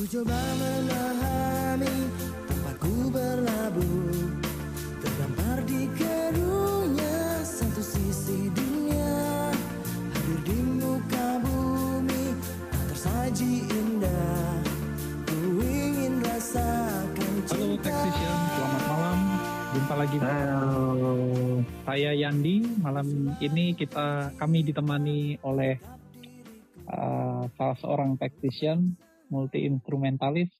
Ku coba memahami tempatku berlabuh Terdampar di kerunya satu sisi dunia Hadir di muka bumi tak tersaji indah Ku ingin rasakan Halo cinta Taxation, selamat malam. Jumpa lagi Halo. saya Yandi. Malam ini kita kami ditemani oleh uh, salah seorang tactician, multi instrumentalis.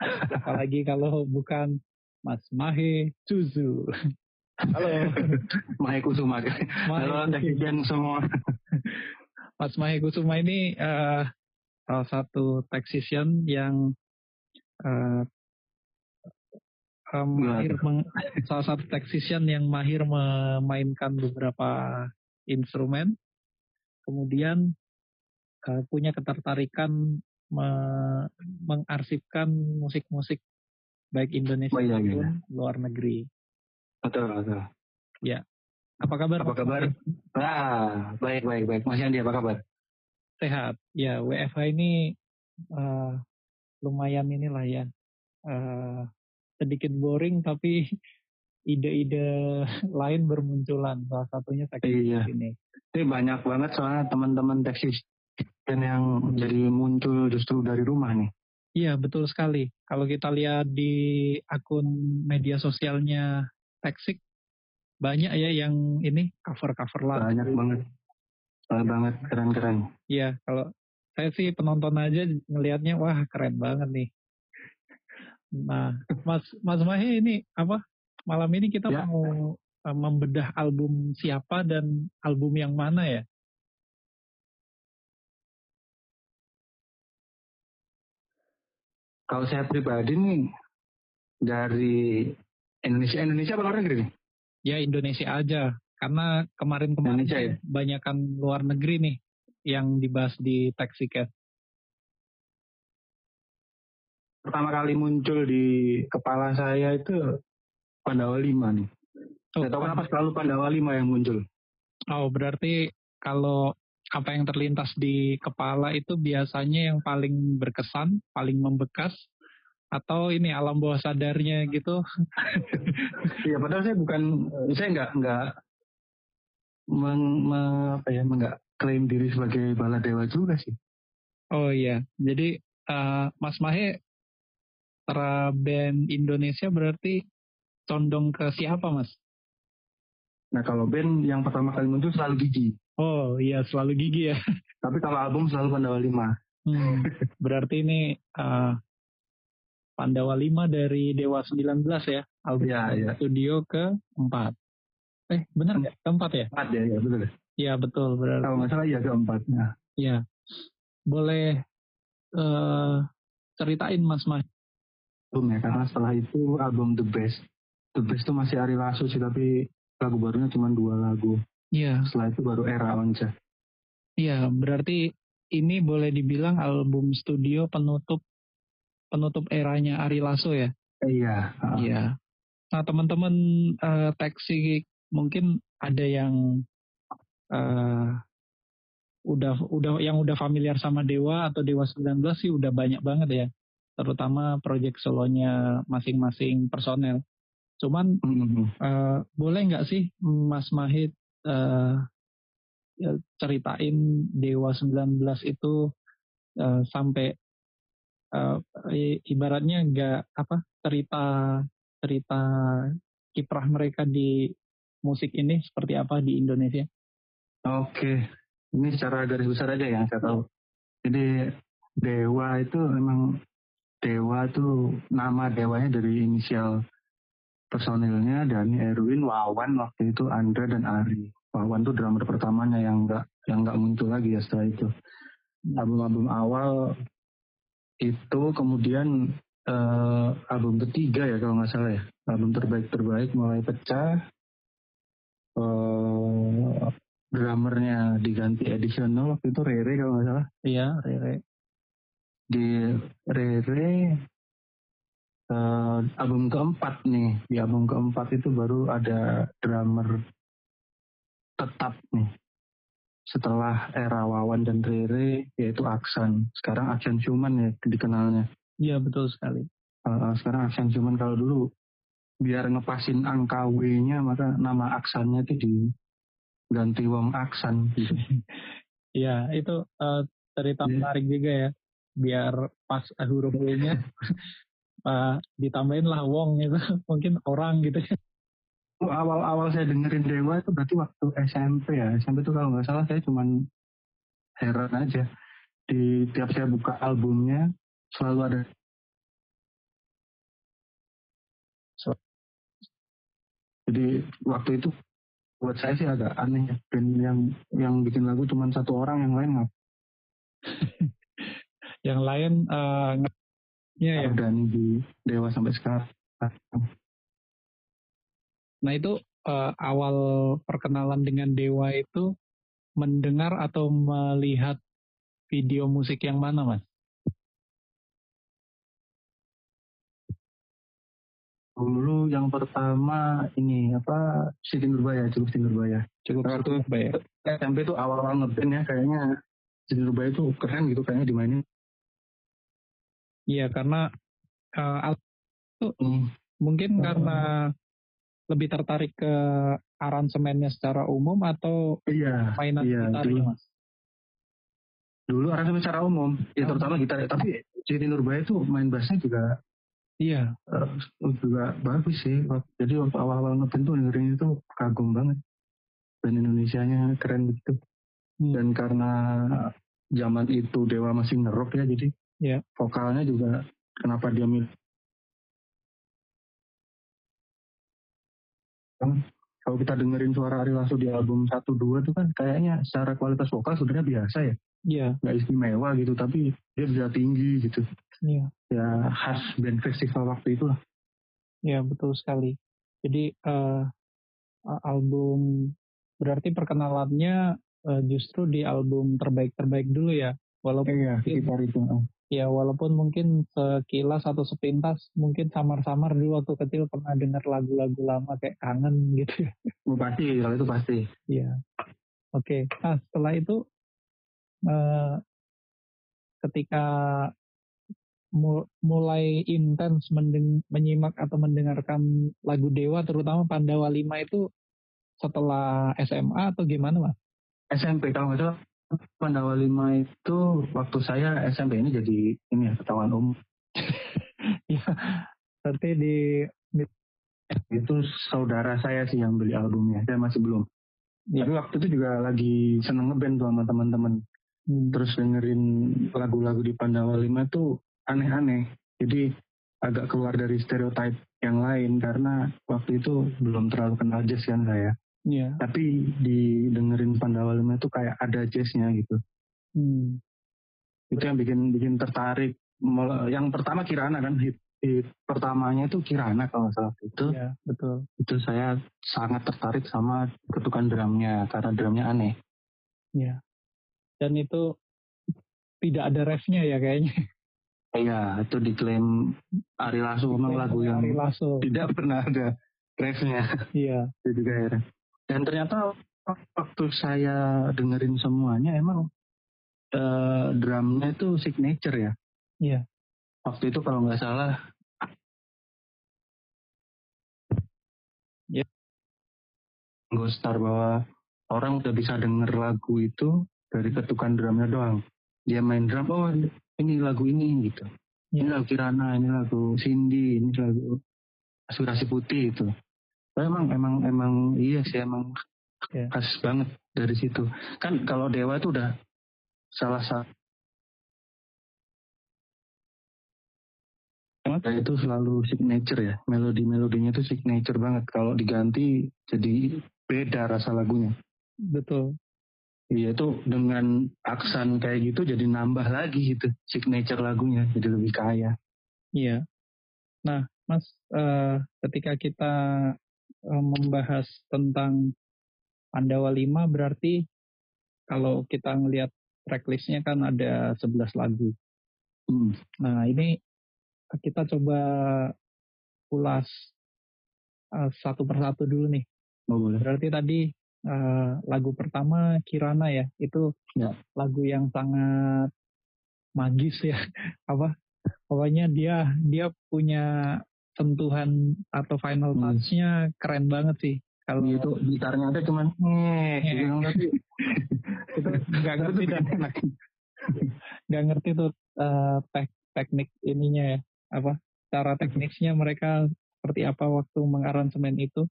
Apalagi kalau bukan Mas Mahe Cuzu. Halo. Mahe Kusuma. Halo netizen semua. Mas Mahe Kusuma ini uh, salah satu tactician yang uh, uh, mahir meng- salah satu tactician yang mahir memainkan beberapa instrumen, kemudian uh, punya ketertarikan me- mengarsipkan musik-musik baik Indonesia Oh, iya, iya. maupun luar negeri. Betul, betul. Apa kabar? Apa kabar? Ah, baik, baik, baik. Mas Yandi, apa kabar? Sehat. Ya, WFH ini uh, lumayan inilah ya. uh, sedikit boring tapi ide-ide lain bermunculan. Salah satunya teknik Iya. ini. Ini banyak banget soalnya teman-teman teksis dan yang jadi muncul justru dari rumah nih. Iya, betul sekali. Kalau kita lihat di akun media sosialnya Texik, banyak ya yang ini cover-cover lagu. Banyak banget. Banyak banget, keren-keren. Iya, kalau saya sih penonton aja ngelihatnya wah keren banget nih. Nah, Mas Mas Mahe ini apa? Malam ini kita Ya. mau eh, membedah album siapa dan album yang mana ya? Kalau saya pribadi nih, dari Indonesia, Indonesia apa luar negeri nih? Ya Indonesia aja. Karena kemarin-kemarin ya? banyakan luar negeri nih yang dibahas di Taxicast. Pertama kali muncul di kepala saya itu Pandawa 5 nih. Oh, Saya tahu kenapa selalu Pandawa 5 yang muncul. Oh, berarti kalau apa yang terlintas di kepala itu biasanya yang paling berkesan, paling membekas, atau ini alam bawah sadarnya gitu? Iya, padahal saya bukan, saya nggak nggak meng, me- apa ya, nggak klaim diri sebagai baladewa juga sih. Oh iya, jadi eh, Mas Mahe secara band Indonesia berarti condong ke siapa Mas? Nah kalau band yang pertama kali muncul selalu Gigi, Oh iya, selalu gigi ya. tapi kalau album selalu Pandawa 5. Hmm, berarti ini eh, Pandawa 5 dari Dewa 19 ya, album Iya, iya. studio ke-4. Eh, benar nggak? Keempat ya? Empat ya, ya betul. Iya, betul. Berarti Kalau nggak salah ya keempat. Nah, ya. Boleh eh ceritain Mas Mas. album ya, karena setelah itu album The Best. The Best itu masih Ari Lasso sih, tapi lagu barunya cuma dua lagu. Iya, Setelah itu baru Era Onca. iya. Berarti ini boleh dibilang album studio penutup penutup eranya Ari Lasso ya? Iya. Iya. Nah, teman-teman eh, taksi mungkin ada yang eh udah udah yang udah familiar sama Dewa atau Dewa 19 sih udah banyak banget ya. Terutama project solonya masing-masing personel. Cuman Mm-mm. eh, boleh nggak sih Mas Mahid ya, ceritain Dewa 19 itu eh, sampai i- ibaratnya nggak apa cerita cerita kiprah mereka di musik ini seperti apa di Indonesia? Oke, ini secara garis besar aja yang saya tahu. Jadi Dewa itu memang Dewa itu nama Dewanya dari inisial personilnya Dani Erwin, Wawan waktu itu Andra dan Ari. Wawan tuh drummer pertamanya yang nggak yang nggak muncul lagi ya setelah itu. Album-album awal itu kemudian eh, album ketiga ya kalau nggak salah ya. Album terbaik terbaik mulai pecah. Eh, drummernya diganti additional waktu itu Rere kalau nggak salah Iya, Rere. di Rere eh, album keempat nih di album keempat itu baru ada drummer tetap nih setelah era Wawan dan Rere yaitu Aksan sekarang Aksan Cuman ya dikenalnya Iya betul sekali. Uh, sekarang aksan cuman kalau dulu biar ngepasin angka W-nya maka nama aksannya itu diganti wong aksan gitu. Iya itu uh, cerita yeah. menarik juga ya. Biar pas huruf W-nya uh, ditambahin lah wong itu mungkin orang gitu ya. Awal-awal saya dengerin Dewa itu berarti waktu SMP ya. SMP itu kalau nggak salah saya cuman heran aja. Di tiap saya buka albumnya selalu ada Jadi waktu itu buat saya sih agak aneh ya. Band yang yang bikin lagu cuma satu orang, yang lain nggak. yang lain uh, ya, ya. Dan di Dewa sampai sekarang. Nah itu uh, awal perkenalan dengan Dewa itu mendengar atau melihat video musik yang mana mas? dulu yang pertama ini apa Siti Nurbaya cukup Siti Nurbaya cukup Siti Nurbaya SMP itu awal-awal ngeband ya kayaknya Siti Nurbaya itu keren gitu kayaknya dimainin iya karena uh, itu hmm. mungkin karena lebih tertarik ke aransemennya secara umum atau iya, mainan iya, gitar dulu, ya, mas dulu aransemen secara umum ya terutama gitar tapi Siti Nurbaya itu main bassnya juga Iya. Uh, juga bagus sih. Jadi waktu awal-awal ngeband tuh dengerin itu kagum banget. Band Indonesia-nya keren gitu. Hmm. Dan karena zaman itu Dewa masih ngerok ya, jadi yeah. vokalnya juga kenapa dia milih kalau kita dengerin suara Ari Lasso di album 1 2 itu kan kayaknya secara kualitas vokal sebenarnya biasa ya. Iya. Gak istimewa gitu, tapi dia bisa tinggi gitu. Iya. Ya khas band festival waktu itu lah. Iya betul sekali. Jadi uh, album berarti perkenalannya uh, justru di album terbaik terbaik dulu ya. Walaupun iya, sekitar itu. Ya walaupun mungkin sekilas atau sepintas mungkin samar-samar dulu waktu kecil pernah dengar lagu-lagu lama kayak kangen gitu ya. Oh, pasti, kalau itu pasti. Iya. Oke, okay. nah setelah itu uh, ketika mulai intens menyimak atau mendengarkan lagu Dewa terutama Pandawa 5 itu setelah SMA atau gimana mas? SMP kalau nggak salah Pandawa 5 itu waktu saya SMP ini jadi ini ya ketahuan umum. ya, berarti di itu saudara saya sih yang beli albumnya, saya masih belum. Ya. Tapi waktu itu juga lagi seneng ngeband tuh sama teman-teman. Hmm. Terus dengerin lagu-lagu di Pandawa 5 tuh aneh-aneh. Jadi agak keluar dari stereotip yang lain karena waktu itu belum terlalu kenal jazz kan saya. Iya. Tapi di dengerin Pandawa Lima itu kayak ada jazznya gitu. Hmm. Itu yang bikin bikin tertarik. Yang pertama Kirana kan hit, hit pertamanya itu Kirana kalau salah itu. Iya betul. Itu saya sangat tertarik sama ketukan drumnya karena drumnya aneh. Iya. Dan itu tidak ada refnya ya kayaknya. Iya, itu diklaim Ari Lasso memang lagu yang Lasso. tidak pernah ada refnya. Iya. itu juga ya. Dan ternyata waktu saya dengerin semuanya emang uh, drumnya itu signature ya. Iya. Waktu itu kalau nggak salah. Ya. Ghostar bahwa orang udah bisa denger lagu itu dari ketukan drumnya doang. Dia main drum, oh ini lagu ini gitu. Ini ya. lagu Kirana, ini lagu Cindy, ini lagu Aspirasi Putih itu. Emang emang emang iya sih emang ya. khas banget dari situ. Kan kalau Dewa itu udah salah satu itu selalu signature ya melodi melodinya itu signature banget kalau diganti jadi beda rasa lagunya betul Iya itu dengan aksan kayak gitu jadi nambah lagi gitu signature lagunya jadi lebih kaya. Iya. Nah, Mas, uh, ketika kita membahas tentang Pandawa 5 berarti kalau kita ngelihat tracklistnya kan ada 11 lagu. Hmm. Nah ini kita coba ulas uh, satu persatu dulu nih. Oh, boleh. Berarti tadi uh, lagu pertama Kirana ya itu ya. lagu yang sangat magis ya apa pokoknya dia dia punya sentuhan atau final Hmm. touch-nya keren banget sih. Kalau itu gitarnya ada cuman ngeh gitu kan, tapi itu nggak ngerti enak. nggak ngerti tuh tek- teknik ininya ya apa cara teknisnya mereka seperti apa waktu mengaransemen itu.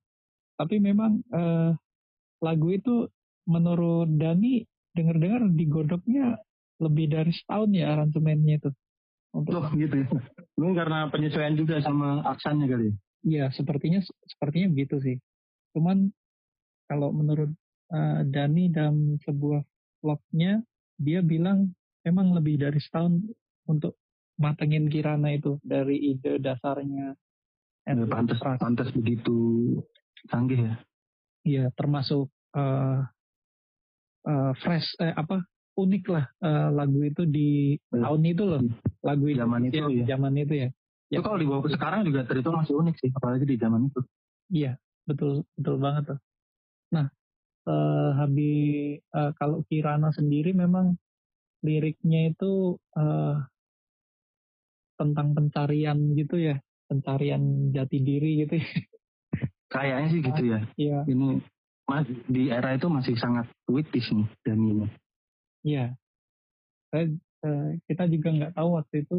Tapi memang eh, lagu itu menurut Dani dengar-dengar digodoknya lebih dari setahun ya aransemennya itu. Untuk Loh gitu ya. Mungkin karena penyesuaian juga sama aksannya kali. ya. Iya, sepertinya sepertinya begitu sih. Cuman kalau menurut eh, Dani dalam sebuah vlognya, dia bilang memang lebih dari setahun untuk matengin Kirana itu dari ide dasarnya. Ya, pantas pantas begitu canggih ya. Iya, termasuk eh, eh, fresh eh, apa unik lah eh, lagu itu di Hmm. tahun itu loh. Lagu itu Zaman itu ya. Zaman itu ya. Itu kalau dibawa ke sekarang juga terhitung masih unik sih, apalagi di zaman itu. Iya, betul betul banget tuh. Nah, eh, habis eh, kalau Kirana sendiri memang liriknya itu eh, tentang pencarian gitu ya, pencarian jati diri gitu. ya. Kayaknya sih gitu ya. Iya, Ini mas, di era itu masih sangat witis nih dan ini. Iya. Saya, eh, kita juga nggak tahu waktu itu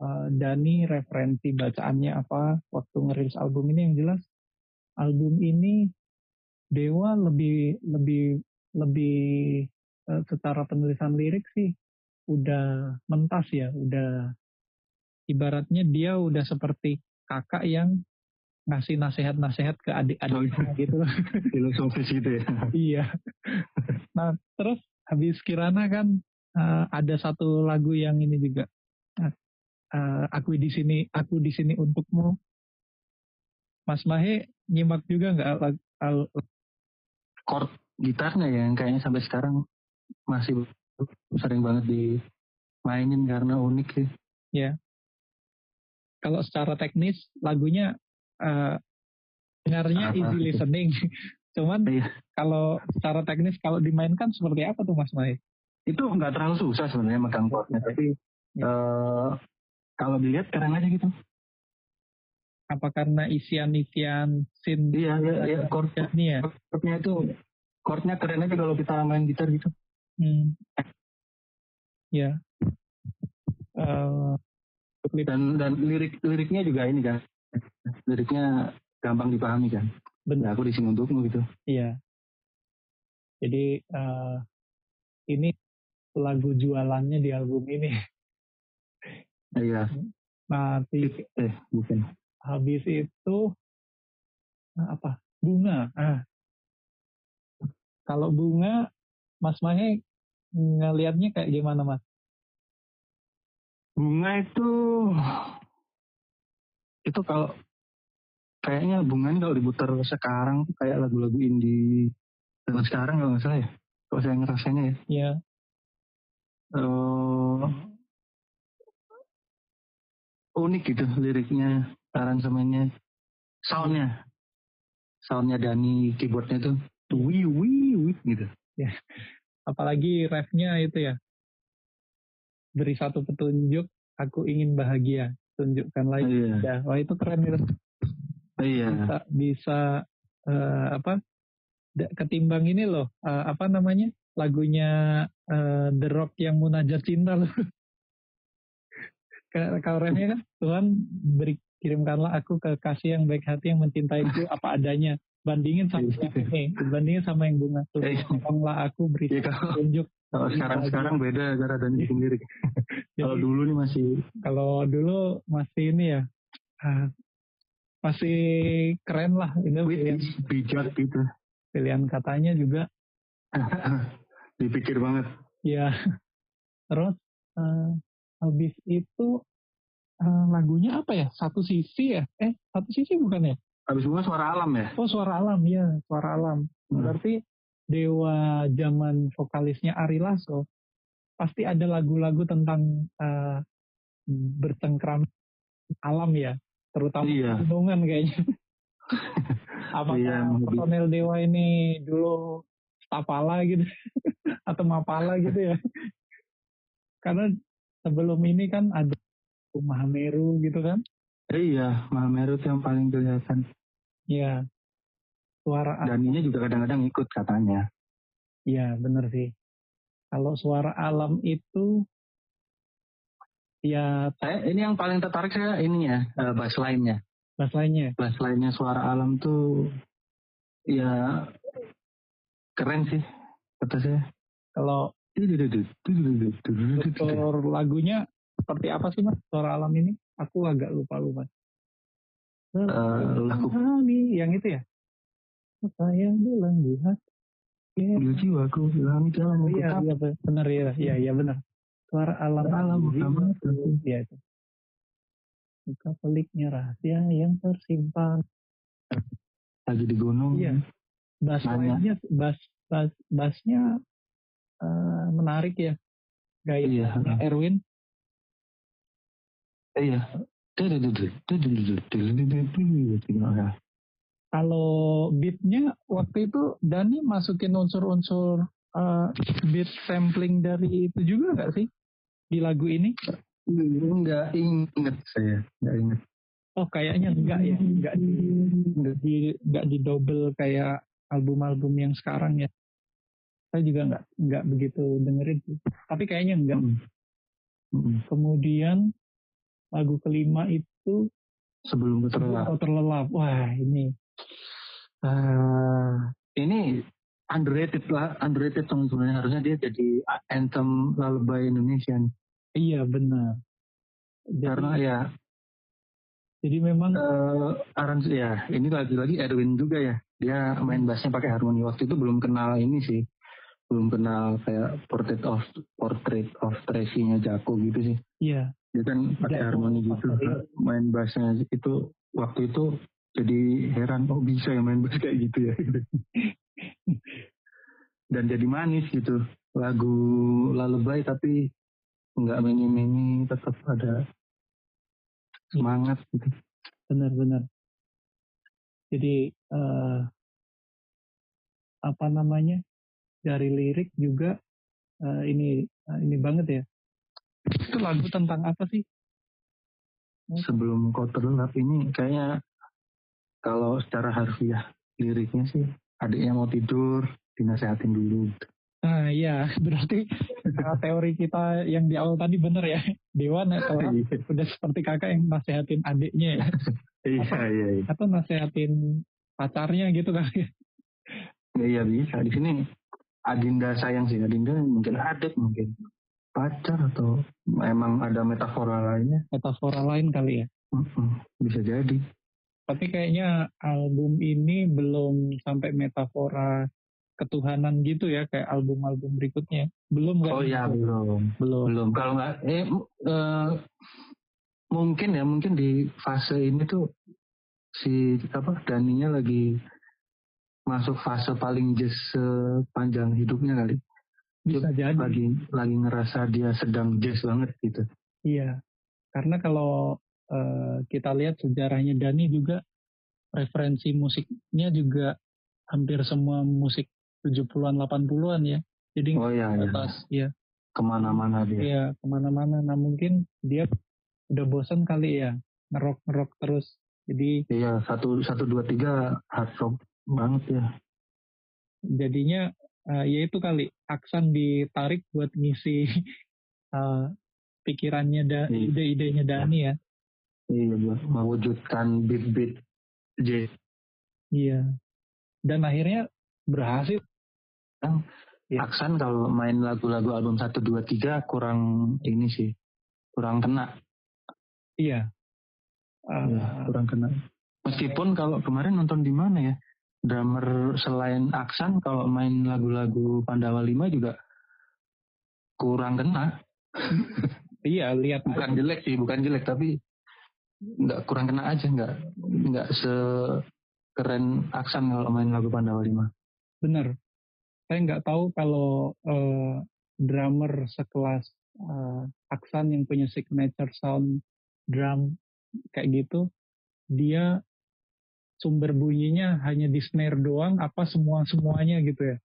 eh, Dani referensi bacaannya apa waktu ngerilis album ini yang jelas album ini Dewa lebih lebih lebih eh, secara penulisan lirik sih udah mentas ya, udah ibaratnya dia udah seperti kakak yang ngasih nasihat-nasihat ke adik-adiknya gitu. Filosofis gitu ya. iya. Nah, terus habis Kirana kan eh, ada satu lagu yang ini juga eh, aku di sini aku di sini untukmu. Mas Mahe nyimak juga nggak lag- al- Chord gitarnya ya, yang kayaknya sampai sekarang masih sering banget dimainin karena unik sih. kalau secara teknis lagunya eh, dengarnya Apa? easy listening. Cuman Iya. kalau secara teknis kalau dimainkan seperti apa tuh Mas Mahe? Itu nggak terlalu susah sebenarnya megang chordnya, tapi eh, kalau dilihat keren aja gitu. Apa karena isian-isian scene Iya, iya, iya. Chord, ini ya? chordnya itu chordnya keren aja kalau kita main gitar gitu. Hmm. Ya. Eh, Dan dan lirik liriknya juga ini kan, liriknya gampang dipahami kan. Benar. Ya, aku di sini untukmu gitu. Iya. Jadi eh, ini lagu jualannya di album ini. Iya. Nah, di, Eh, bukan. habis itu eh, apa? Bunga. Ah. Kalau bunga, Mas Mahe ngelihatnya kayak gimana Mas? Bunga itu itu kalau kayaknya bunga ini kalau diputar sekarang tuh kayak lagu-lagu indie zaman sekarang kalau nggak salah ya. Kalau saya ngerasanya ya. Ya, Eh, unik gitu liriknya, aransemennya, soundnya, soundnya Dani keyboardnya tuh wih wih wih gitu. apalagi refnya itu ya. Beri satu petunjuk, aku ingin bahagia. Tunjukkan lagi. Iya, Ya, wah itu keren itu. Iya, bisa bisa eh, apa ketimbang ini loh eh, apa namanya lagunya eh, The Rock yang munajat cinta loh. Ka- kalau refnya kan Tuhan beri kirimkanlah aku ke kasih yang baik hati yang mencintaiku apa adanya. Bandingin sama yang ini bandingin sama yang bunga. Tuh Iya. tolonglah aku beri Iya, kalau- tunjuk Kalau sekarang sekarang beda cara Dani bikin lirik. Kalau dulu nih masih kalau dulu masih ini ya ah, masih keren lah ini pilihan, bijak gitu. pilihan katanya juga Dipikir banget. Ya, terus eh, habis itu eh, lagunya apa ya? Satu sisi ya? Eh, satu sisi bukan ya? Habis bunga suara alam ya. Oh, suara alam ya, suara alam. Hmm. Berarti dewa zaman vokalisnya Ari Lasso pasti ada lagu-lagu tentang eh, bercengkram alam ya, terutama Iya. gunungan kayaknya. Apakah Iya, lebih- personel dewa ini dulu stapala gitu atau mapala gitu ya? Karena sebelum ini kan ada Mahameru gitu kan? iya Mahameru yang paling kelihatan Iya. Suara alam. Daninya juga kadang-kadang ikut katanya Iya, bener sih. Kalau suara alam itu ya saya ini yang paling tertarik saya ini ya eh, bass line-nya bass lainnya. bass line-nya suara alam tuh ya keren sih kata saya Kalau struktur lagunya seperti apa sih mas suara alam ini? Aku agak lupa lupa. Eh, lagu yang itu ya? Apa yang bilang di hati? Di jiwaku bilang jalan iya, iya benar ya, iya iya benar. Suara alam Alam di bersama jiwaku. Iya itu. Buka peliknya rahasia yang tersimpan. lagi di gunung Iya. Bass Nanya. lainnya, bass bass bassnya eh, menarik ya. Gaya Iya. Erwin. iya Kalau beatnya waktu itu Dani masukin unsur-unsur eh, beat sampling dari itu juga nggak sih di lagu ini? nggak inget saya nggak inget Oh kayaknya enggak ya, enggak di enggak di enggak di double kayak album-album yang sekarang ya. Saya juga enggak enggak begitu dengerin sih. Tapi kayaknya enggak. Mm. Mm. Kemudian lagu kelima itu sebelum terlelap Oh, terlelap. Wah ini Ah, ini underrated lah underrated song sebenarnya. Harusnya dia jadi anthem lullaby Indonesia iya benar. Jadi, karena ya. Jadi memang eh arrange ya ini lagi-lagi Edwin juga ya. Dia main bassnya pakai harmoni. Waktu itu belum kenal ini sih. Belum kenal kayak portrait of portrait of Tracy-nya Jaco gitu sih. Iya. Dia kan pakai harmoni gitu. main bassnya itu waktu itu jadi heran oh bisa ya main bass kayak gitu ya dan jadi manis gitu lagu lullaby tapi nggak menyi-menyi tetap ada semangat gitu benar-benar. Jadi eh, apa namanya dari lirik juga eh, ini eh, ini banget ya. Itu lagu tentang apa sih? sebelum kau terlelap ini kayaknya kalau secara harfiah liriknya sih adiknya mau tidur dinasehatin dulu Nah iya. Berarti eh, teori kita yang di awal tadi bener ya. Dewan atau udah seperti kakak yang nasehatin adiknya ya. iya iya iya. Atau nasehatin pacarnya gitu kan. iya bisa. Di sini Adinda sayang sih. Adinda mungkin adik mungkin pacar atau emang ada metafora lainnya. Metafora lain kali ya. Mm-mm, bisa jadi Tapi kayaknya album ini belum sampai metafora ketuhanan gitu ya kayak album-album berikutnya. Belum kan? oh ya belum Belum. belum kalau nggak eh eh, mungkin ya mungkin di fase ini tuh si apa Daninya lagi masuk fase paling jazz sepanjang hidupnya kali Bisa jadi. lagi lagi ngerasa dia sedang jazz banget gitu Iya. Karena kalau eh, kita lihat sejarahnya Dani juga referensi musiknya juga hampir semua musik 70-an 80-an ya. Jadi oh ya, ya. atas ya, ke mana-mana dia ya ke mana-mana. Nah mungkin dia udah bosan kali ya ngerok ngerok terus. Jadi iya satu satu dua tiga hard rock banget ya jadinya eh, ya itu kali Aksan ditarik buat ngisi eh, pikirannya dan Iya. ide-idenya Dani ya. Iya buat mewujudkan beat jazz Iya. Dan akhirnya berhasil. Iya. Aksan kalau main lagu-lagu album satu dua tiga kurang ini sih kurang kena Iya. Eh, Ya, kurang kena. Meskipun kalau kemarin nonton di mana ya, drummer selain Aksan kalau main lagu-lagu Pandawa 5 juga kurang kena. iya, lihat Bukan jelek sih, bukan jelek tapi nggak kurang kena aja, nggak nggak sekeren Aksan kalau main lagu Pandawa 5. bener. Saya nggak tahu kalau eh, drummer sekelas eh, Aksan yang punya signature sound drum kayak gitu, dia sumber bunyinya hanya di snare doang, apa semua semuanya gitu ya.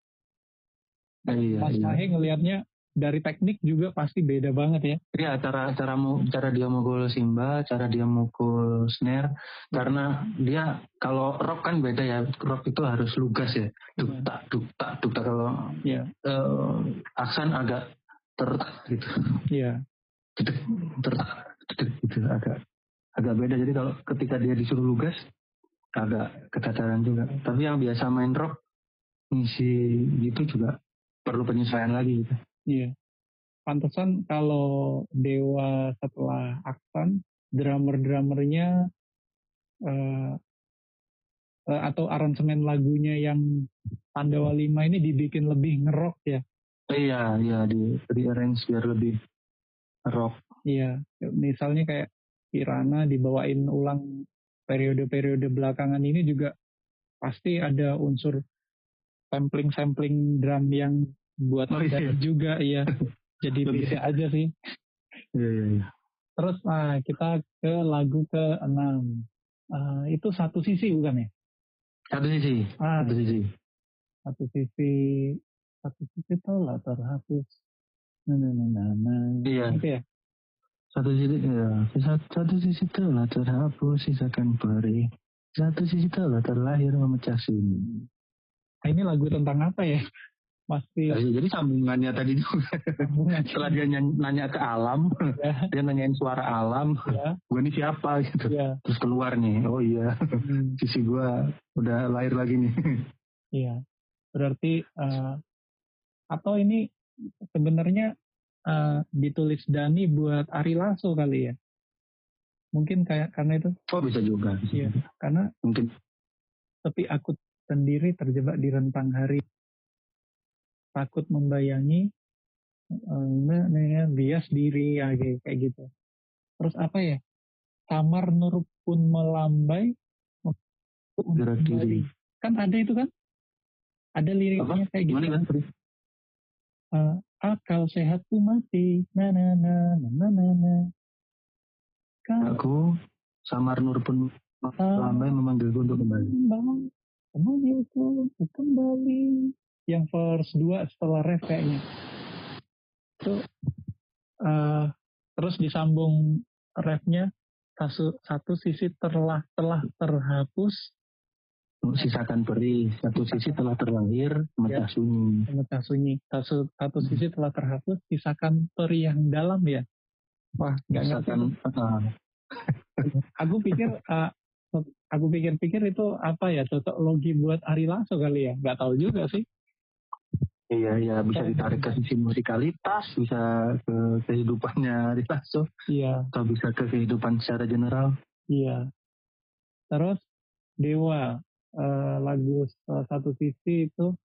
Iya, Mas iya. Mahe ngelihatnya dari teknik juga pasti beda banget ya. Iya, cara cara mu, cara dia mukul simba, cara dia mukul snare, karena dia kalau rock kan beda ya. Rock itu harus lugas ya, duk tak duk tak duk tak kalau Iya. eh, aksan agak tertak gitu, Iya. Tertak gitu agak agak beda. Jadi kalau ketika dia disuruh lugas agak ketataran juga. Tapi yang biasa main rock ngisi gitu juga perlu penyesuaian lagi gitu. Iya. Pantesan kalau Dewa setelah Aksan, drummer-drummernya eh, eh, atau aransemen lagunya yang Pandawa 5 ini dibikin lebih ngerok ya. Iya, iya di di arrange biar lebih rock. Iya, misalnya kayak Kirana dibawain ulang periode-periode belakangan ini juga pasti ada unsur sampling-sampling drum yang buat Oh, iya. juga iya. Jadi bisa aja sih. Iya, iya, iya. Terus nah, kita ke lagu ke-6. Ah, itu satu sisi bukan ya? Satu sisi, Ah, satu sisi. satu sisi satu sisi telah terhapus. Nah, nah, nah, nah, nah. Iya. Gitu ya? Satu sisi, ya. Satu, satu sisi telah terhapus, sisakan perih. Satu sisi telah terlahir memecah sunyi. Nah, ini lagu tentang apa ya? Masih Ya, jadi sambungannya tadi juga. Setelah dia nanya ke alam, ya, dia nanyain suara alam, ya, gue ini siapa gitu. ya. Terus keluar nih, oh iya, Hmm. sisi gue udah lahir lagi nih. Iya, berarti eh, atau ini sebenarnya eh, ditulis Dani buat Ari Lasso kali ya? Mungkin kayak karena itu, Oh bisa juga. Iya. karena Mungkin tapi aku sendiri terjebak di rentang hari takut membayangi nah, bias diri ya, kayak gitu. Terus apa ya? Samar nur pun melambai untuk Gerak diri. Kan ada itu kan? Ada liriknya kayak gitu. gimana kan? Eh, akal sehatku mati na na na na na na Kau Aku Samar Nur pun lambai memanggilku untuk kembali. kembali kembali yang verse 2 setelah ref kayaknya. Itu eh, terus disambung refnya satu, satu sisi telah telah terhapus. Sisakan perih, satu sisi telah terlahir, memecah sunyi. pemecah sunyi. Satu, satu sisi telah terhapus sisakan peri yang dalam ya. Wah nggak ngerti. Ah, aku pikir uh, aku pikir-pikir itu apa ya? Cocok logi buat Ari Lasso kali ya? Nggak tahu juga sih Iya, iya bisa ditarik ke sisi musikalitas, bisa ke kehidupannya Rilasso, iya atau bisa ke kehidupan secara general. iya terus Dewa eh, lagu satu sisi itu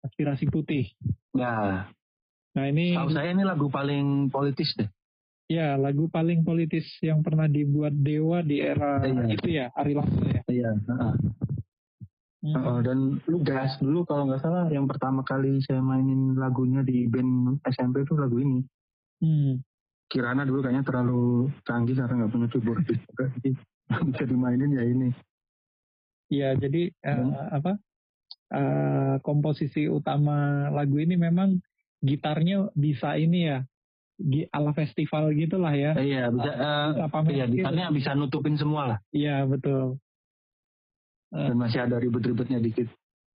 aspirasi putih Ya, nah ini tahu saya ini lagu paling politis deh. ya lagu paling politis yang pernah dibuat Dewa di era Iya. itu ya Ari Lasso ya Iya. Heeh. Hmm. Heeh, dan lugas dulu kalau nggak salah yang pertama kali saya mainin lagunya di band SMP itu lagu ini. Hmm. Kirana dulu kayaknya terlalu canggih karena nggak punya keyboard jadi bisa dimainin ya ini. Iya, jadi eh, Hmm. apa eh, komposisi utama lagu ini memang gitarnya bisa ini ya, ala festival gitulah ya. Eh, iya bisa. eh, Bisa pamer iya, gitarnya bisa nutupin semua lah. Iya betul. Eh. Dan masih ada ribet-ribetnya dikit.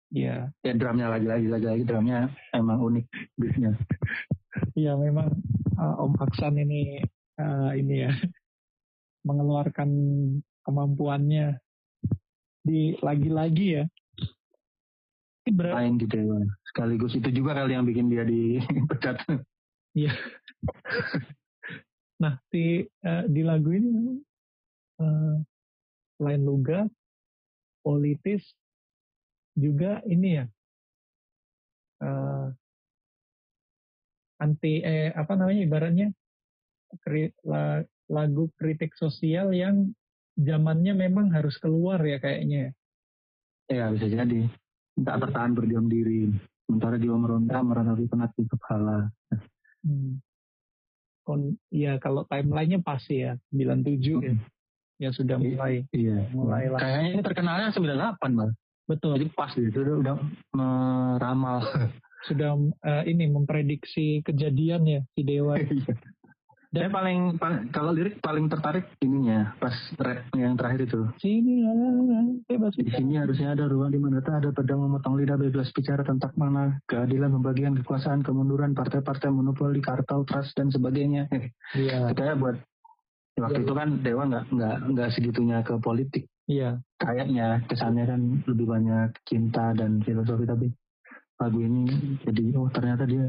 Iya, Ya drumnya lagi-lagi lagi-lagi drumnya emang unik beatnya. iya memang eh, Om Aksan ini eh, ini ya mengeluarkan kemampuannya di lagi-lagi ya. Ini ber- Main di Dewa. Sekaligus itu juga kali yang bikin dia dipecat. Nah, di eh, di lagu ini memang eh, selain lugas, politis, juga ini ya eh, anti eh apa namanya ibaratnya kri- la- lagu kritik sosial yang zamannya memang harus keluar ya kayaknya. ya bisa jadi. Tak tertahan berdiam diri. Sementara dia meronta meratapi penat di kepala. Hmm. Kon, ya kalau timelinenya pasti ya 97 ya, ya sudah mulai Iya. Mulai lah. Kayaknya ini terkenalnya 98 mal. betul Jadi pas gitu udah, udah meramal sudah uh, ini memprediksi kejadian ya si dewa. Iya. Dan Saya paling, paling kalau lirik paling tertarik ininya pas rap yang terakhir itu. Sini bebas Di sini harusnya ada ruang di mana tak ada pedang memotong lidah bebas bicara tentang mana keadilan pembagian kekuasaan kemunduran partai-partai monopoli kartel trust dan sebagainya. Iya. Kita buat waktu itu kan dewa nggak nggak nggak segitunya ke politik. Iya. Kayaknya kesannya kan lebih banyak cinta dan filosofi tapi lagu ini jadi oh ternyata dia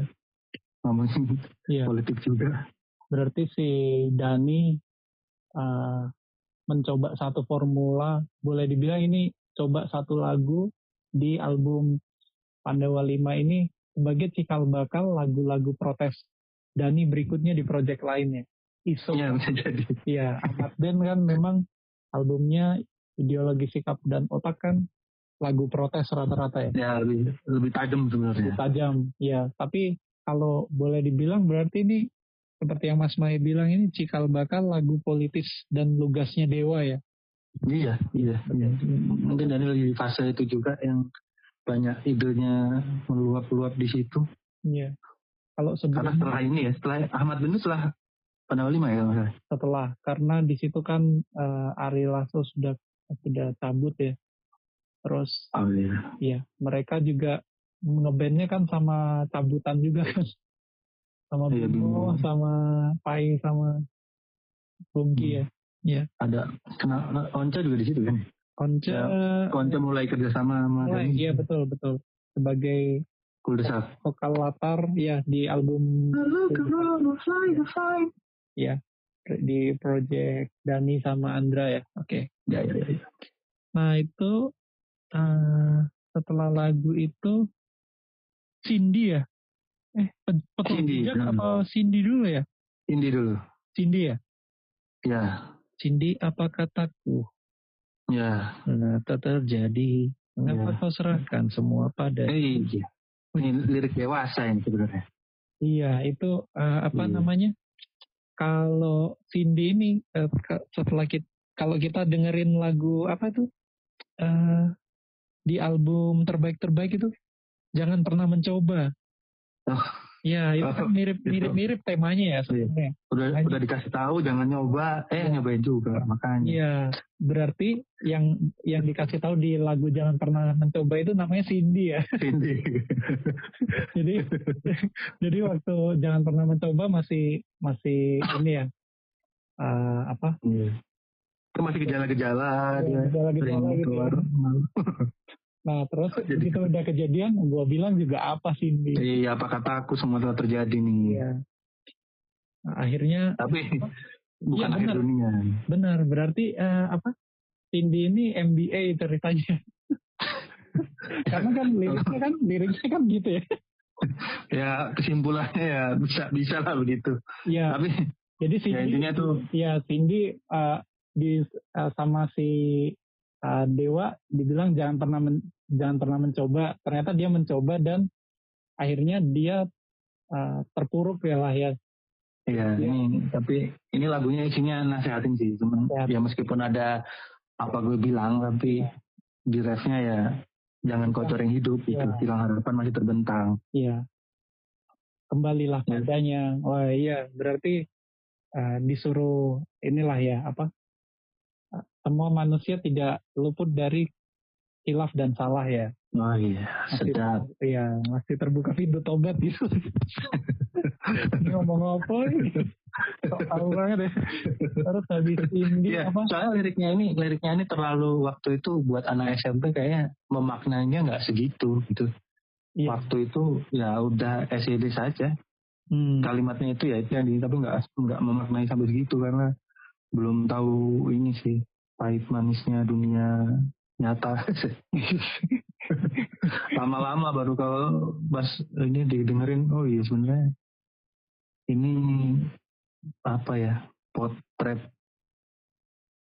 ngomongin yeah. politik juga. Berarti si Dani uh, mencoba satu formula, boleh dibilang ini coba satu lagu di album Pandawa 5 ini sebagai cikal bakal lagu-lagu protes Dani berikutnya di project lainnya. Iso. Iya bisa jadi. Iya, Ahmad Ben kan memang albumnya ideologi sikap dan otak kan lagu protes rata-rata ya. Ya lebih lebih tajam sebenarnya. Lebih tajam, ya. Tapi kalau boleh dibilang berarti ini seperti yang Mas Mai bilang ini cikal bakal lagu politis dan lugasnya Dewa ya. Iya, iya, iya. Mungkin Daniel di fase itu juga yang banyak idenya meluap-luap di situ. Iya. Kalau sebelum karena setelah ini ya, setelah Ahmad Benu setelah Pandawa lima ya Setelah, karena di situ kan uh, Ari Lasso sudah sudah cabut ya. Terus oh, iya. iya, mereka juga ngebandnya kan sama cabutan juga kan. Sama iya, Bimo, sama Pai, sama Bungki hmm. ya. Iya. Ada kena Onca juga di situ kan? Onca ya, Onca mulai kerjasama sama mulai, Iya betul betul sebagai Kuldesak. Vokal latar ya di album Ya di project Dani sama Andra ya. Oke. Okay. Ya, ya, ya. Nah itu uh, setelah lagu itu Cindy ya? Eh, petung Cindy, atau Cindy dulu ya? Cindy dulu. Cindy ya? Ya. Cindy apa kataku? Ya. Nah, terjadi. Mengapa ya. kau serahkan semua pada? Eh, iya. Ini lirik dewasa ini sebenarnya. Iya, itu uh, apa iya. namanya? Kalau Cindy ini uh, setelah kita kalau kita dengerin lagu apa tuh uh, di album terbaik terbaik itu jangan pernah mencoba. Oh. Ya itu kan mirip gitu. mirip mirip temanya ya sebenarnya. Udah Hanya, udah dikasih tahu jangan nyoba, eh ya. nyobain juga makanya. Iya berarti yang yang dikasih tahu di lagu jangan pernah mencoba itu namanya Cindy ya. Cindy. jadi jadi waktu jangan pernah mencoba masih masih ini ya uh, apa? Iya itu masih gejala-gejala ya, gejala-gejala gitu ya. Nah terus Jadi, begitu udah kejadian, gue bilang juga apa sih ini? Iya, apa kata aku semua telah terjadi nih. Iya. Nah, akhirnya. Tapi bukan ya, akhir benar, dunia. Benar, berarti uh, apa? Cindy ini MBA ceritanya. Karena kan liriknya kan liriknya kan gitu ya. ya kesimpulannya ya bisa bisa lah begitu. Iya. Tapi jadi Cindy, ya intinya tuh. Ya Cindy uh, di uh, sama si uh, Dewa dibilang jangan pernah men, jangan pernah mencoba. Ternyata dia mencoba dan akhirnya dia uh, terpuruk ya lah ya. Iya, ya. ini tapi ini lagunya isinya nasihatin sih, cuman ya, ya meskipun ada apa gue bilang tapi di refnya ya jangan kocorin hidup ya. itu, hilang harapan masih terbentang. Iya. Kembalilah ya. padanya. Oh iya, berarti uh, disuruh inilah ya apa semua manusia tidak luput dari hilaf dan salah ya. Oh iya, masih, sedap. Iya, masih terbuka pintu tobat gitu. ini ngomong apa ini? Tahu banget ya. Terus habis ini ya, apa? Soalnya liriknya ini, liriknya ini terlalu waktu itu buat anak SMP kayaknya memaknainya nggak segitu gitu. Iya. Waktu itu ya udah SED saja. Hmm. Kalimatnya itu ya itu yang di, tapi nggak nggak memaknai sampai segitu karena belum tahu ini sih pahit manisnya dunia nyata. Lama-lama baru kalau pas ini didengerin, oh iya sebenarnya ini apa ya potret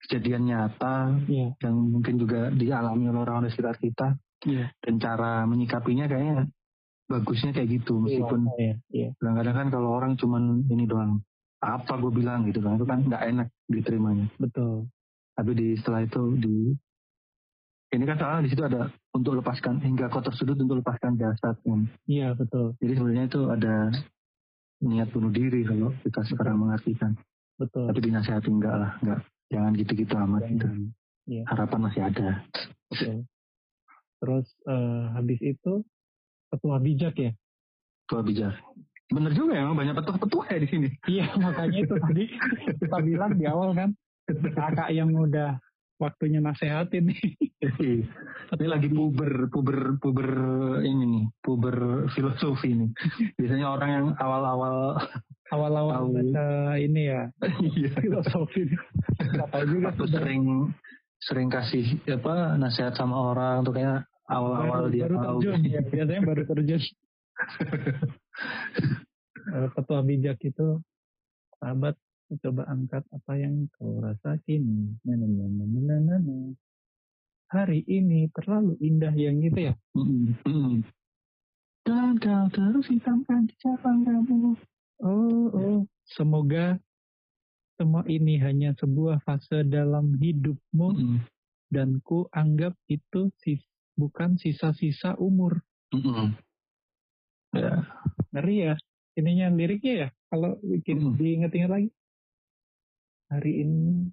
kejadian nyata yeah. yang mungkin juga dialami oleh orang-orang di sekitar kita yeah. dan cara menyikapinya kayaknya bagusnya kayak gitu iya, meskipun yeah, yeah, kadang-kadang kan kalau orang cuman ini doang apa gue bilang gitu kan itu kan nggak enak diterimanya betul tapi di setelah itu di ini kan soalnya di situ ada untuk lepaskan hingga kau tersudut untuk lepaskan jasad kan. Iya betul Jadi sebenarnya itu ada niat bunuh diri kalau kita sekarang mengartikan. betul. Tapi dinasihati enggak lah, enggak. Jangan gitu-gitu amat gitu. Jangan. Iya. Harapan masih ada. Betul. Terus eh, habis itu petua bijak ya. Tua bijak. Bener juga ya, emang banyak petua-petua ya di sini. Iya makanya itu tadi kita bilang di awal kan kakak yang udah waktunya nasehatin nih. Ini lagi puber, puber, puber ini nih, puber filosofi nih. Biasanya orang yang awal-awal Awal-awal ini ya iya, filosofi. Tahu juga sudah sering sering kasih apa nasihat sama orang tuh kayak awal-awal dia baru tahu. terjun ya. Biasanya baru terjun. Petua bijak itu sahabat coba angkat apa yang kau rasa kini. Hari ini terlalu indah yang gitu ya. Mm. Dan kau terus hitamkan ucapan kamu. Oh, oh. Semoga semua ini hanya sebuah fase dalam hidupmu Mm, dan ku anggap itu sis bukan sisa-sisa umur. mm, mm. Ya, Ngeri ya. Ininya liriknya ya. Kalau bikin Mm. diinget-inget lagi. Hari ini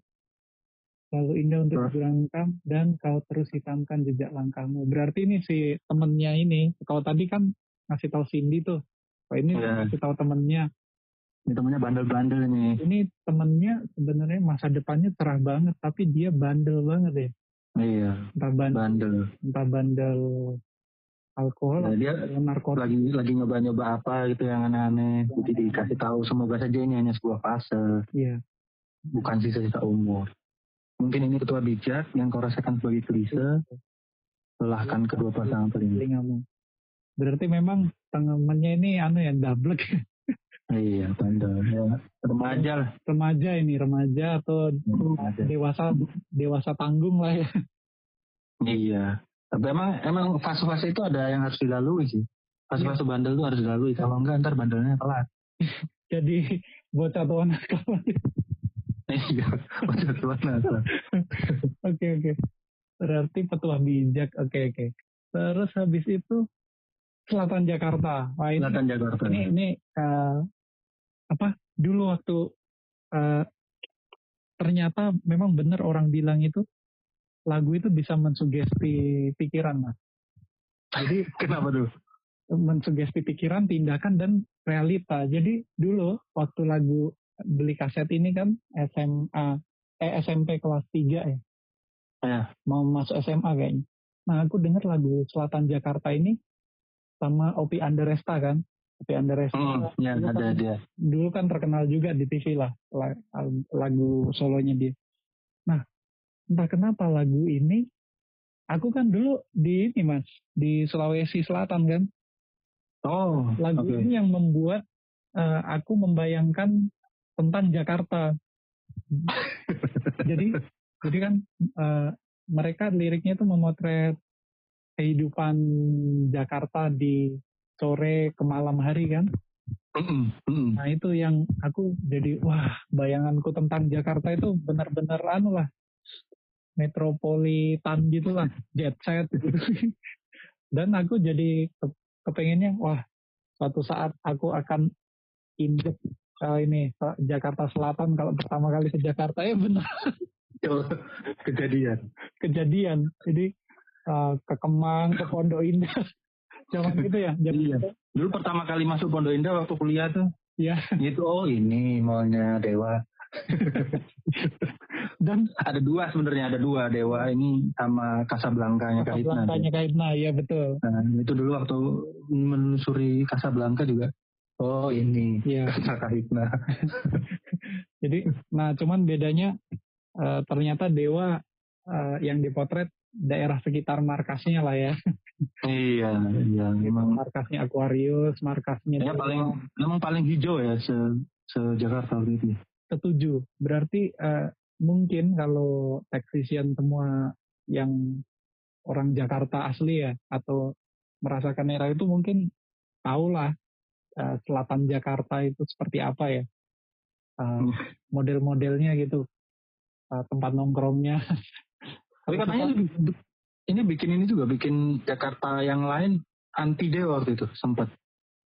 selalu indah untuk dilangkah dan kau terus hitamkan jejak langkahmu. Berarti ini si temennya ini. Kalau tadi kan ngasih tahu Cindy tuh. Kalau ini Iya. ngasih tahu temennya. ini temennya bandel-bandel nih. Ini temennya sebenarnya masa depannya cerah banget. Tapi dia bandel banget ya. Iya, Entah, ban- bandel. entah bandel alkohol Nah, dia narkotika. lagi lagi nyoba-nyoba apa gitu yang aneh-aneh. Jadi dikasih tahu semoga saja ini hanya sebuah fase, Iya. Bukan sisa-sisa umur. Mungkin ini ketua bijak yang kau rasakan sebagai klise, lelahkan kedua pasangan telinga. telingamu. Berarti memang temennya ini anu ya double Iya, bandel. Ya, remaja lah. remaja ini remaja atau Remaja. dewasa dewasa tanggung lah ya. Iya. Tapi emang emang fase-fase itu ada yang harus dilalui sih. Fase-fase bandel itu harus dilalui. Kalau enggak ntar bandelnya telat. Jadi bocah tua nakal. Iya. Oke oke. Berarti petua bijak. Oke oke. Terus habis itu Selatan Jakarta. Wah, ini, Selatan Jakarta. ini ini eh, apa? Dulu waktu eh, ternyata memang benar orang bilang itu lagu itu bisa mensugesti pikiran mas. Jadi Kenapa tuh? mensugesti pikiran, tindakan dan realita. Jadi dulu waktu lagu beli kaset ini kan SMA eh SMP kelas 3 ya. Ya. Mau masuk SMA kayaknya. Nah, aku dengar lagu Selatan Jakarta ini sama Opi Anderesta kan. Opi Anderesta. Hmm, ya dulu, ada kan, dia. dulu kan terkenal juga di TV lah la- lagu solonya dia. Nah, entah kenapa lagu ini aku kan dulu di ini Mas, di Sulawesi Selatan kan. Oh, lagu oke. ini yang membuat eh, aku membayangkan tentang Jakarta. jadi jadi kan eh, mereka liriknya itu memotret kehidupan Jakarta di sore ke malam hari kan. Nah itu yang aku jadi wah bayanganku tentang Jakarta itu benar-benar anu lah metropolitan gitulah jet set gitu. Dan aku jadi ke- kepengennya wah suatu saat aku akan injek eh, ini Jakarta Selatan kalau pertama kali ke Jakarta ya benar Kejadian. kejadian. Jadi eh, ke Kemang, ke Pondok Indah. Zaman itu ya, zaman Iya. itu. Dulu pertama kali masuk Pondok Indah waktu kuliah tuh. Ya, Itu oh ini mallnya Dewa. dan Ada dua sebenarnya ada dua Dewa ini sama Casablanca-nya Kahitna. Casablanca-nya Kahitna, ya betul. Nah, itu dulu waktu menelusuri Casablanca juga. Oh ini Ya. Casa Kahitna. Jadi, nah cuman bedanya eh, ternyata Dewa eh, yang dipotret daerah sekitar markasnya lah ya. iya, iya, memang Markasnya Aquarius, markasnya ya paling memang paling hijau ya se, se Jakarta itu. setuju. Berarti eh, mungkin kalau taxation semua yang orang Jakarta asli ya atau merasakan era itu mungkin tahulah eh, selatan Jakarta itu seperti apa ya. Hmm. model-modelnya gitu. Eh, tempat nongkrongnya. Tapi katanya ini bikin ini juga bikin Jakarta yang lain anti Dewa waktu itu sempat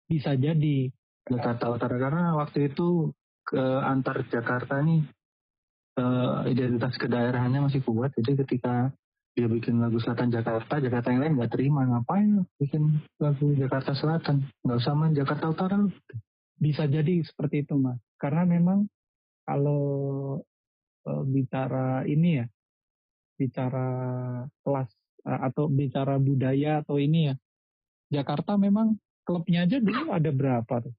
Bisa jadi. Jakarta Utara karena waktu itu ke antar Jakarta nih eh, identitas kedaerahannya masih kuat jadi ketika dia bikin lagu Selatan Jakarta Jakarta yang lain nggak terima ngapain bikin lagu Jakarta Selatan nggak usah main Jakarta Utara Bisa jadi seperti itu mas. Karena memang kalau eh, bicara ini ya, bicara kelas eh, atau bicara budaya atau ini ya, Jakarta memang klubnya aja dulu ada berapa tuh?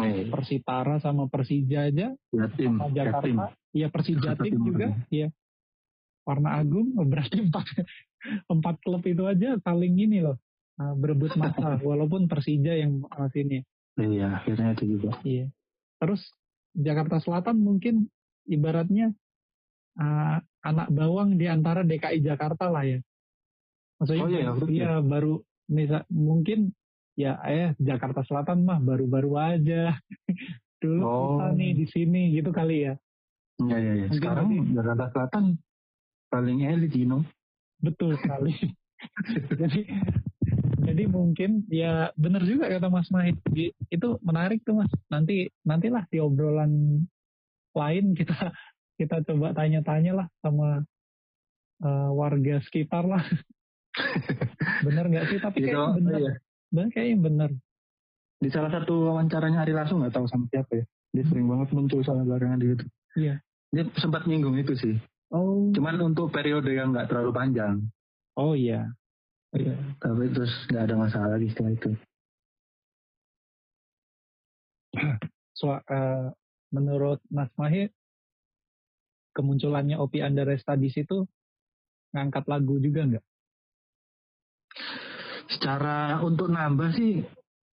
eh, Persitara sama Persija aja Jatim sama Jatim Jakarta, iya Persijatim Jatim. juga, iya. Warna Agung berarti empat empat klub itu aja saling ini loh uh, berebut masa walaupun Persija yang masih ini. iya akhirnya itu juga Iya. Terus Jakarta Selatan mungkin ibaratnya uh, anak bawang di antara DKI Jakarta lah ya. Maksudnya Oh iya, iya, baru misal mungkin ya eh Jakarta Selatan mah baru-baru aja. Dulu Oh. nih di sini gitu kali ya. iya iya iya sekarang Jakarta Selatan paling elit you know Betul sekali. jadi jadi mungkin ya benar juga kata Mas Mahit. Di- Itu menarik tuh Mas. Nanti nantilah di obrolan lain kita kita coba tanya-tanya lah sama eh, warga sekitar lah. bener nggak sih? Tapi Gitu, kayaknya bener. iya. Bener kayaknya bener. di salah satu wawancaranya Ari Lasso nggak tahu sama siapa ya dia sering banget muncul sama barengan di itu Iya. dia sempat nyinggung itu sih Oh. cuman untuk periode yang nggak terlalu panjang Oh iya. Iya. tapi terus nggak ada masalah di setelah itu So, eh, menurut Mas Mahir kemunculannya Opi Andaresta di situ ngangkat lagu juga nggak? secara untuk nambah sih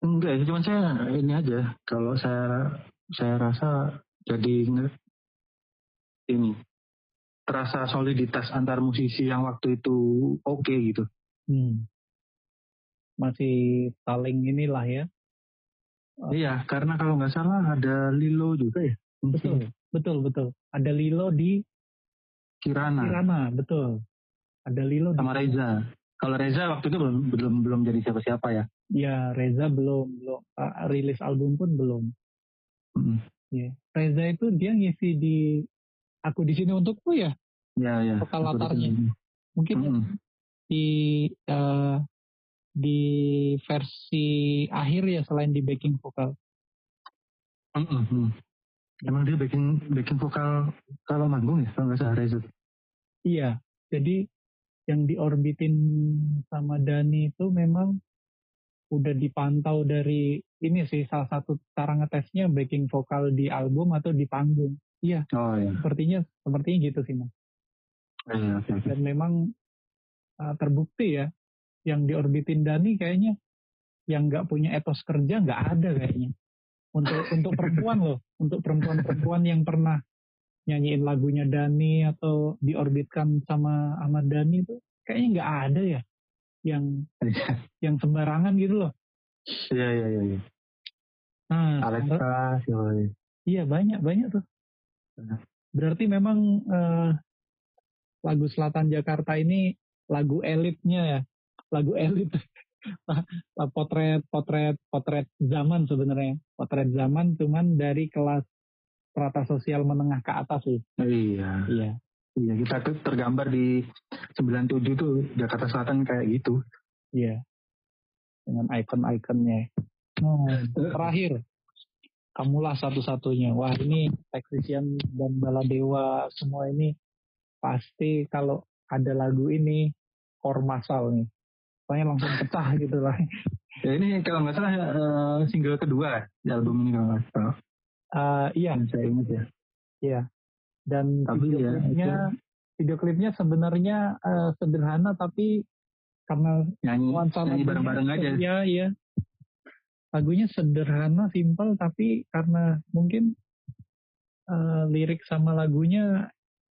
enggak ya cuman saya ini aja kalau saya saya rasa jadi ini terasa soliditas antar musisi yang waktu itu oke gitu Hmm. Masih saling inilah ya. iya karena kalau nggak salah ada Lilo juga ya Betul, betul, betul. Ada Lilo di Kirana Kirana, betul. Ada Lilo sama di Reza kalau Reza waktu itu belum belum belum jadi siapa-siapa ya Ya, Reza belum belum uh, rilis album pun belum. Mm. Ya. Reza itu dia ngisi di Aku di sini untukmu ya. ya ya Vokal latarnya. Mungkin Mm-mm. di eh, di versi akhir ya selain di backing vokal. Mm. emang dia backing backing vokal kalau manggung ya kalau nggak salah Reza Iya, jadi yang diorbitin sama Dani itu memang udah dipantau dari ini sih salah satu cara ngetesnya backing vokal di album atau di panggung. Iya, oh ya sepertinya sepertinya gitu sih mas. Iya, oke, oke. Dan memang uh, terbukti ya, yang diorbitin Dani kayaknya yang nggak punya etos kerja nggak ada kayaknya. Untuk untuk perempuan loh, untuk perempuan-perempuan yang pernah nyanyiin lagunya Dani atau diorbitkan sama Ahmad Dani itu kayaknya nggak ada ya yang yang sembarangan gitu loh. Iya iya iya. iya. Nah, Alexa iya banyak banyak tuh. Berarti memang eh, lagu Selatan Jakarta ini lagu elitnya ya, lagu elit. potret potret potret zaman sebenarnya, potret zaman cuman dari kelas strata sosial menengah ke atas sih. Iya. Iya. Iya kita tuh tergambar di 97 tuh Jakarta Selatan kayak gitu. Iya. Dengan ikon-ikonnya. Nah, terakhir. Kamulah satu-satunya. Wah ini Taxisian dan Baladewa semua ini pasti kalau ada lagu ini core masal nih. Pokoknya langsung pecah gitu lah. Ya ini kalau nggak salah eh, single kedua di album ini kalau nggak salah. Eh, iya, Yang saya ingat ya. iya. Dan Tapi video ya, klipnya, video klipnya sebenarnya eh, sederhana tapi karena Nyanyi, nuansa nyanyi bareng-bareng aja. Iya, iya. Lagunya sederhana, simpel, tapi karena mungkin eh, lirik sama lagunya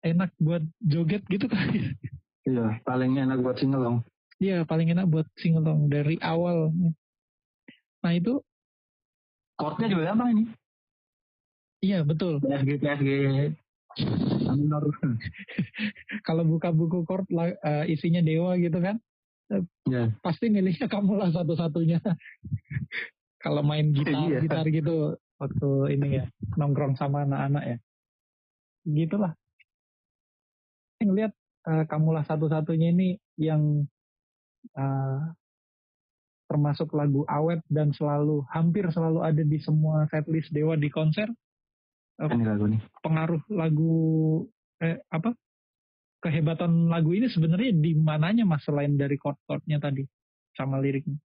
enak buat joget gitu kali. Iya, paling enak buat singelong. Iya, paling enak buat singelong dari awal. Nah itu, Chordnya juga gampang ini. iya betul. PSG PSG minor. Kalau buka buku chord eh, isinya dewa gitu kan, ya. pasti milihnya kamu lah satu-satunya. Kalau main gitar, Iya. gitar gitu waktu ini ya nongkrong sama anak-anak ya, gitulah. Ngelihat eh, kamulah satu-satunya ini yang eh, termasuk lagu awet dan selalu hampir selalu ada di semua setlist Dewa di konser. Ini lagu nih. Pengaruh lagu eh, apa? Kehebatan lagu ini sebenarnya di mananya mas selain dari chord-chordnya tadi sama liriknya.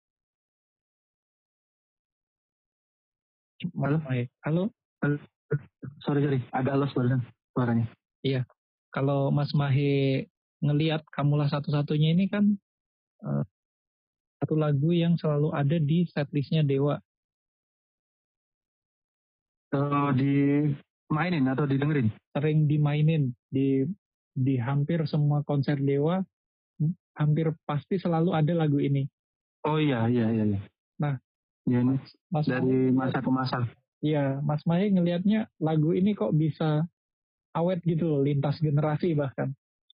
Halo? Mas, Halo? Sorry sorry, agak los barusan suaranya. kalau Mas Mahe ngeliat kamulah satu-satunya ini kan eh, satu lagu yang selalu ada di setlistnya Dewa. Kalau dimainin atau didengerin? Sering dimainin di di hampir semua konser Dewa, hampir pasti selalu ada lagu ini. Oh iya iya iya. iya. Nah. Ya ini Mas dari masa ke masa. Iya, Mas Mahe ngelihatnya lagu ini kok bisa awet gitu loh, lintas generasi bahkan.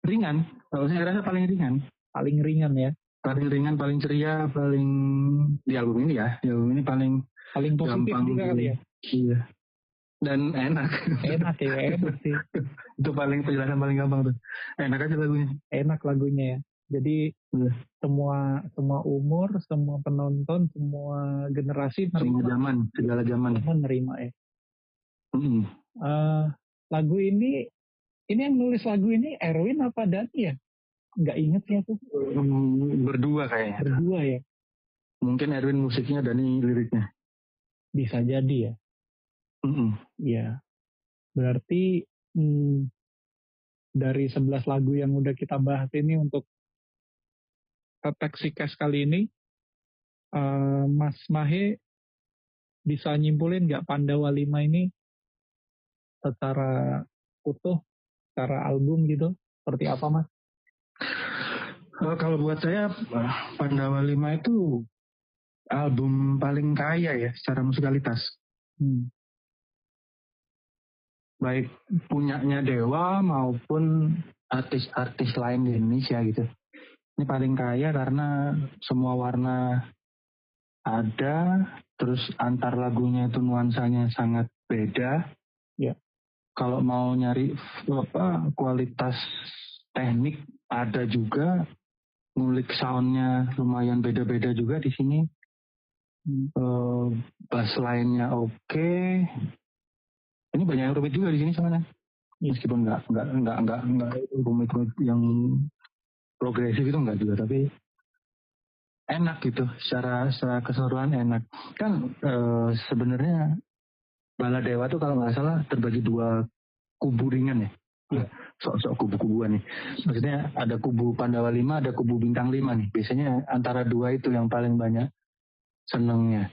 Ringan. Kalau saya rasa paling ringan. Paling ringan ya, Paling ringan, paling ceria, paling di album ini ya. Di album ini paling paling positif Gampang juga kali ya. iya. Dan enak. Enak ya, enak sih. Itu paling penjelasan paling gampang tuh. Enak aja lagunya. Enak lagunya ya. Jadi Iya. semua semua umur, semua penonton, semua generasi Semua nerima, zaman, segala zaman. semua nerima ya. Mm-mm. Eh, lagu ini, ini yang nulis lagu ini Erwin apa Dani ya? Nggak inget sih aku. Mm, Berdua kayaknya. Berdua ya. Mungkin Erwin musiknya, Dani liriknya. Bisa jadi ya. Mm-mm. Iya. Berarti hmm, dari 11 lagu yang udah kita bahas ini untuk Taxicast kali ini, eh, Mas Mahe bisa nyimpulin nggak Pandawa 5 ini secara utuh, secara album gitu? Seperti apa Mas? Eh, kalau buat saya, eh, Pandawa 5 itu album paling kaya ya secara musikalitas. Hmm. Baik punyanya Dewa maupun artis-artis lain di Indonesia gitu. Ini paling kaya karena semua warna ada, terus antar lagunya itu nuansanya sangat beda. Ya. Kalau mau nyari apa kualitas teknik ada juga, ngulik soundnya lumayan beda-beda juga di sini. Eh, bass lainnya oke. Ini banyak yang rumit juga di sini soalnya. Iya. Meskipun nggak nggak nggak nggak nggak rumit-rumit yang progresif itu nggak juga, tapi enak gitu. Secara secara keseluruhan enak. Kan eh, sebenarnya Bala Dewa tuh kalau nggak salah terbagi dua kubu ringan ya. Iya. Sok-sok kubu-kubuan nih. Maksudnya ada kubu Pandawa 5, ada kubu Bintang 5 nih. Biasanya antara dua itu yang paling banyak senengnya.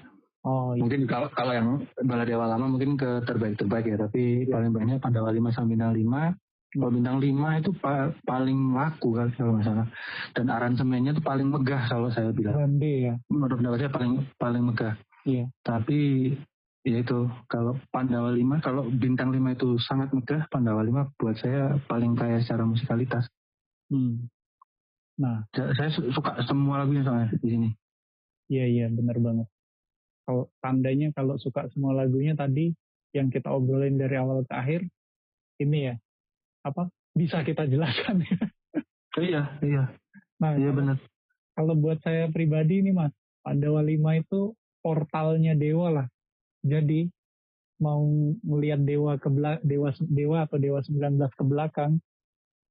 Oh iya. Mungkin kalau kalau yang Bala Dewa lama mungkin ke terbaik terbaik ya, tapi paling banyak Pandawa 5 sama Bintang 5. Kalau Bintang 5 itu pa- paling laku kan kalau nggak salah. Dan aransemennya itu paling megah kalau saya bilang. Grande ya. Menurut pendapat saya paling paling megah. Iya. Tapi ya itu kalau Pandawa 5 kalau Bintang 5 itu sangat megah, Pandawa 5 buat saya paling kaya secara musikalitas. Hmm. Nah, Saya saya su- suka semua lagunya soalnya di sini. Iya iya benar banget. Kalau tandanya kalau suka semua lagunya tadi yang kita obrolin dari awal ke akhir ini ya apa bisa kita jelaskan. Iya, iya, nah iya benar. kalau buat saya pribadi nih mas Pandawa 5 itu portalnya dewa lah. Jadi mau melihat dewa ke dewa dewa atau dewa 19 ke belakang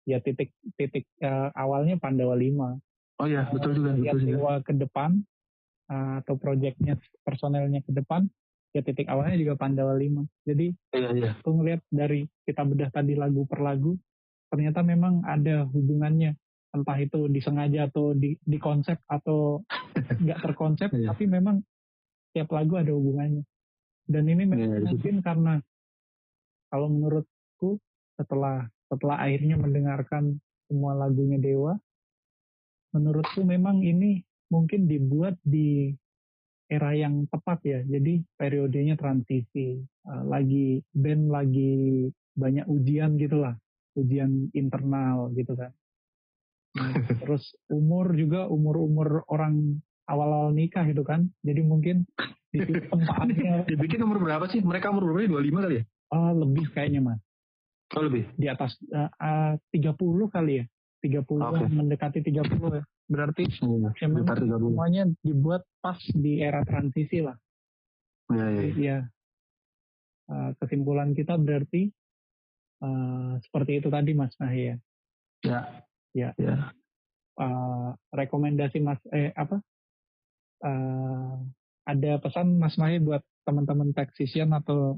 ya titik titik eh, awalnya Pandawa 5 Oh iya, betul juga, lihat betul juga. dewa ke depan uh, atau proyeknya personelnya ke depan ya titik awalnya juga Pandawa 5 jadi Iya, iya. aku ngeliat dari kita bedah tadi lagu per lagu ternyata memang ada hubungannya entah itu disengaja atau di, di konsep atau nggak terkonsep Iya. tapi memang tiap lagu ada hubungannya dan ini Iya, situ. mungkin karena kalau menurutku setelah setelah akhirnya mendengarkan semua lagunya Dewa menurutku memang ini mungkin dibuat di era yang tepat ya jadi periodenya transisi Uh, lagi band lagi banyak ujian gitulah, ujian internal gitu kan. Nah, terus umur juga umur-umur orang awal-awal nikah gitu kan. Jadi mungkin di tempatnya Dibikin umur berapa sih? Mereka umur berapa? 25 kali ya? uh, lebih kayaknya mas. Oh lebih? Di atas uh, uh, 30 kali ya. 30 Oke. mendekati 30 ya. Berarti Iya, ya memang sekitar 30. semuanya dibuat pas di era transisi lah. Iya, iya. Ya. Uh, kesimpulan kita berarti uh, seperti itu tadi Mas Nahi ya. Ya. Ya. Ya. Uh, rekomendasi Mas eh apa? Uh, ada pesan Mas Mahi buat teman-teman taxation atau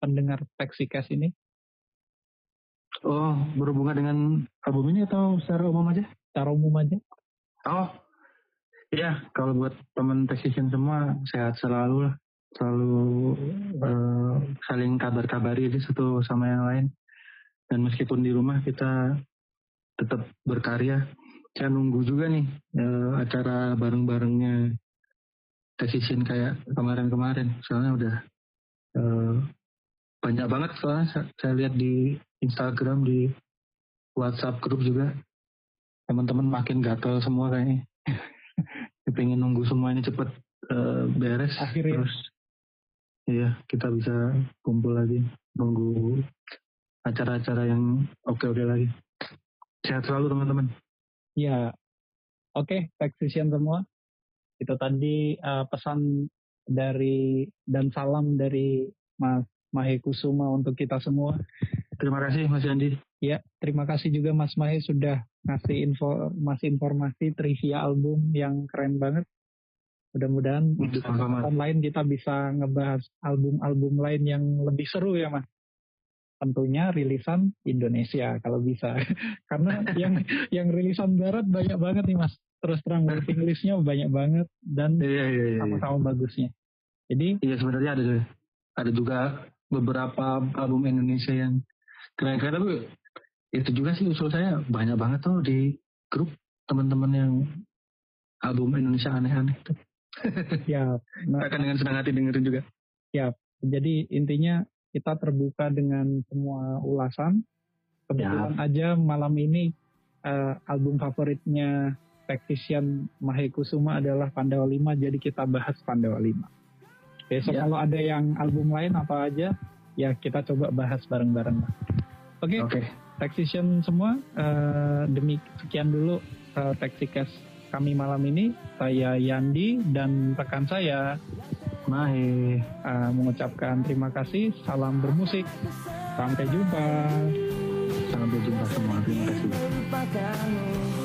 pendengar Taxicast ini Oh, berhubungan dengan album ini atau secara umum aja? secara umum aja? Oh, iya. Kalau buat teman Taxation semua sehat selalu lah. Selalu eh, saling kabar-kabari aja satu sama yang lain. Dan meskipun di rumah kita tetap berkarya. Saya nunggu juga nih eh, acara bareng-barengnya Taxation kayak kemarin-kemarin. Soalnya udah eh, banyak banget soalnya saya lihat di Instagram di WhatsApp grup juga teman-teman makin gatel semua kayaknya pengen nunggu semua ini cepet eh, beres Akhirnya. terus iya kita bisa kumpul lagi nunggu acara-acara yang oke-oke lagi sehat selalu teman-teman Ya, oke, taxation semua. Itu tadi uh, pesan dari dan salam dari Mas Mahe Kusuma untuk kita semua. terima kasih Mas Yandi Ya, terima kasih juga Mas Mahe sudah ngasih informasi informasi trivia album yang keren banget. Mudah-mudahan kesempatan lain kita bisa ngebahas album-album lain yang lebih seru ya Mas. Tentunya rilisan Indonesia kalau bisa. Karena yang yang rilisan barat banyak banget nih Mas. Terus terang waiting listnya banyak banget dan iya iya iya. sama-sama bagusnya. Jadi Iya sebenarnya ada ada juga beberapa album Indonesia yang keren-keren tapi itu juga sih usul saya banyak banget tuh di grup teman-teman yang album Indonesia aneh-aneh tuh. ya nah, akan dengan senang hati dengerin juga. jadi intinya kita terbuka dengan semua ulasan. Kebetulan aja malam ini eh, album favoritnya Tactician Mahe Kusuma adalah Pandawa 5 jadi kita bahas Pandawa 5. Besok Ya. kalau ada yang album lain apa aja ya kita coba bahas bareng-bareng lah. Oke, Oke. Taxition semua, uh, demi sekian dulu eh, uh, Taxicast kami malam ini. Saya Yandi dan rekan saya Mahe uh, mengucapkan terima kasih. Salam bermusik. Sampai jumpa. Sampai jumpa semua. Terima kasih.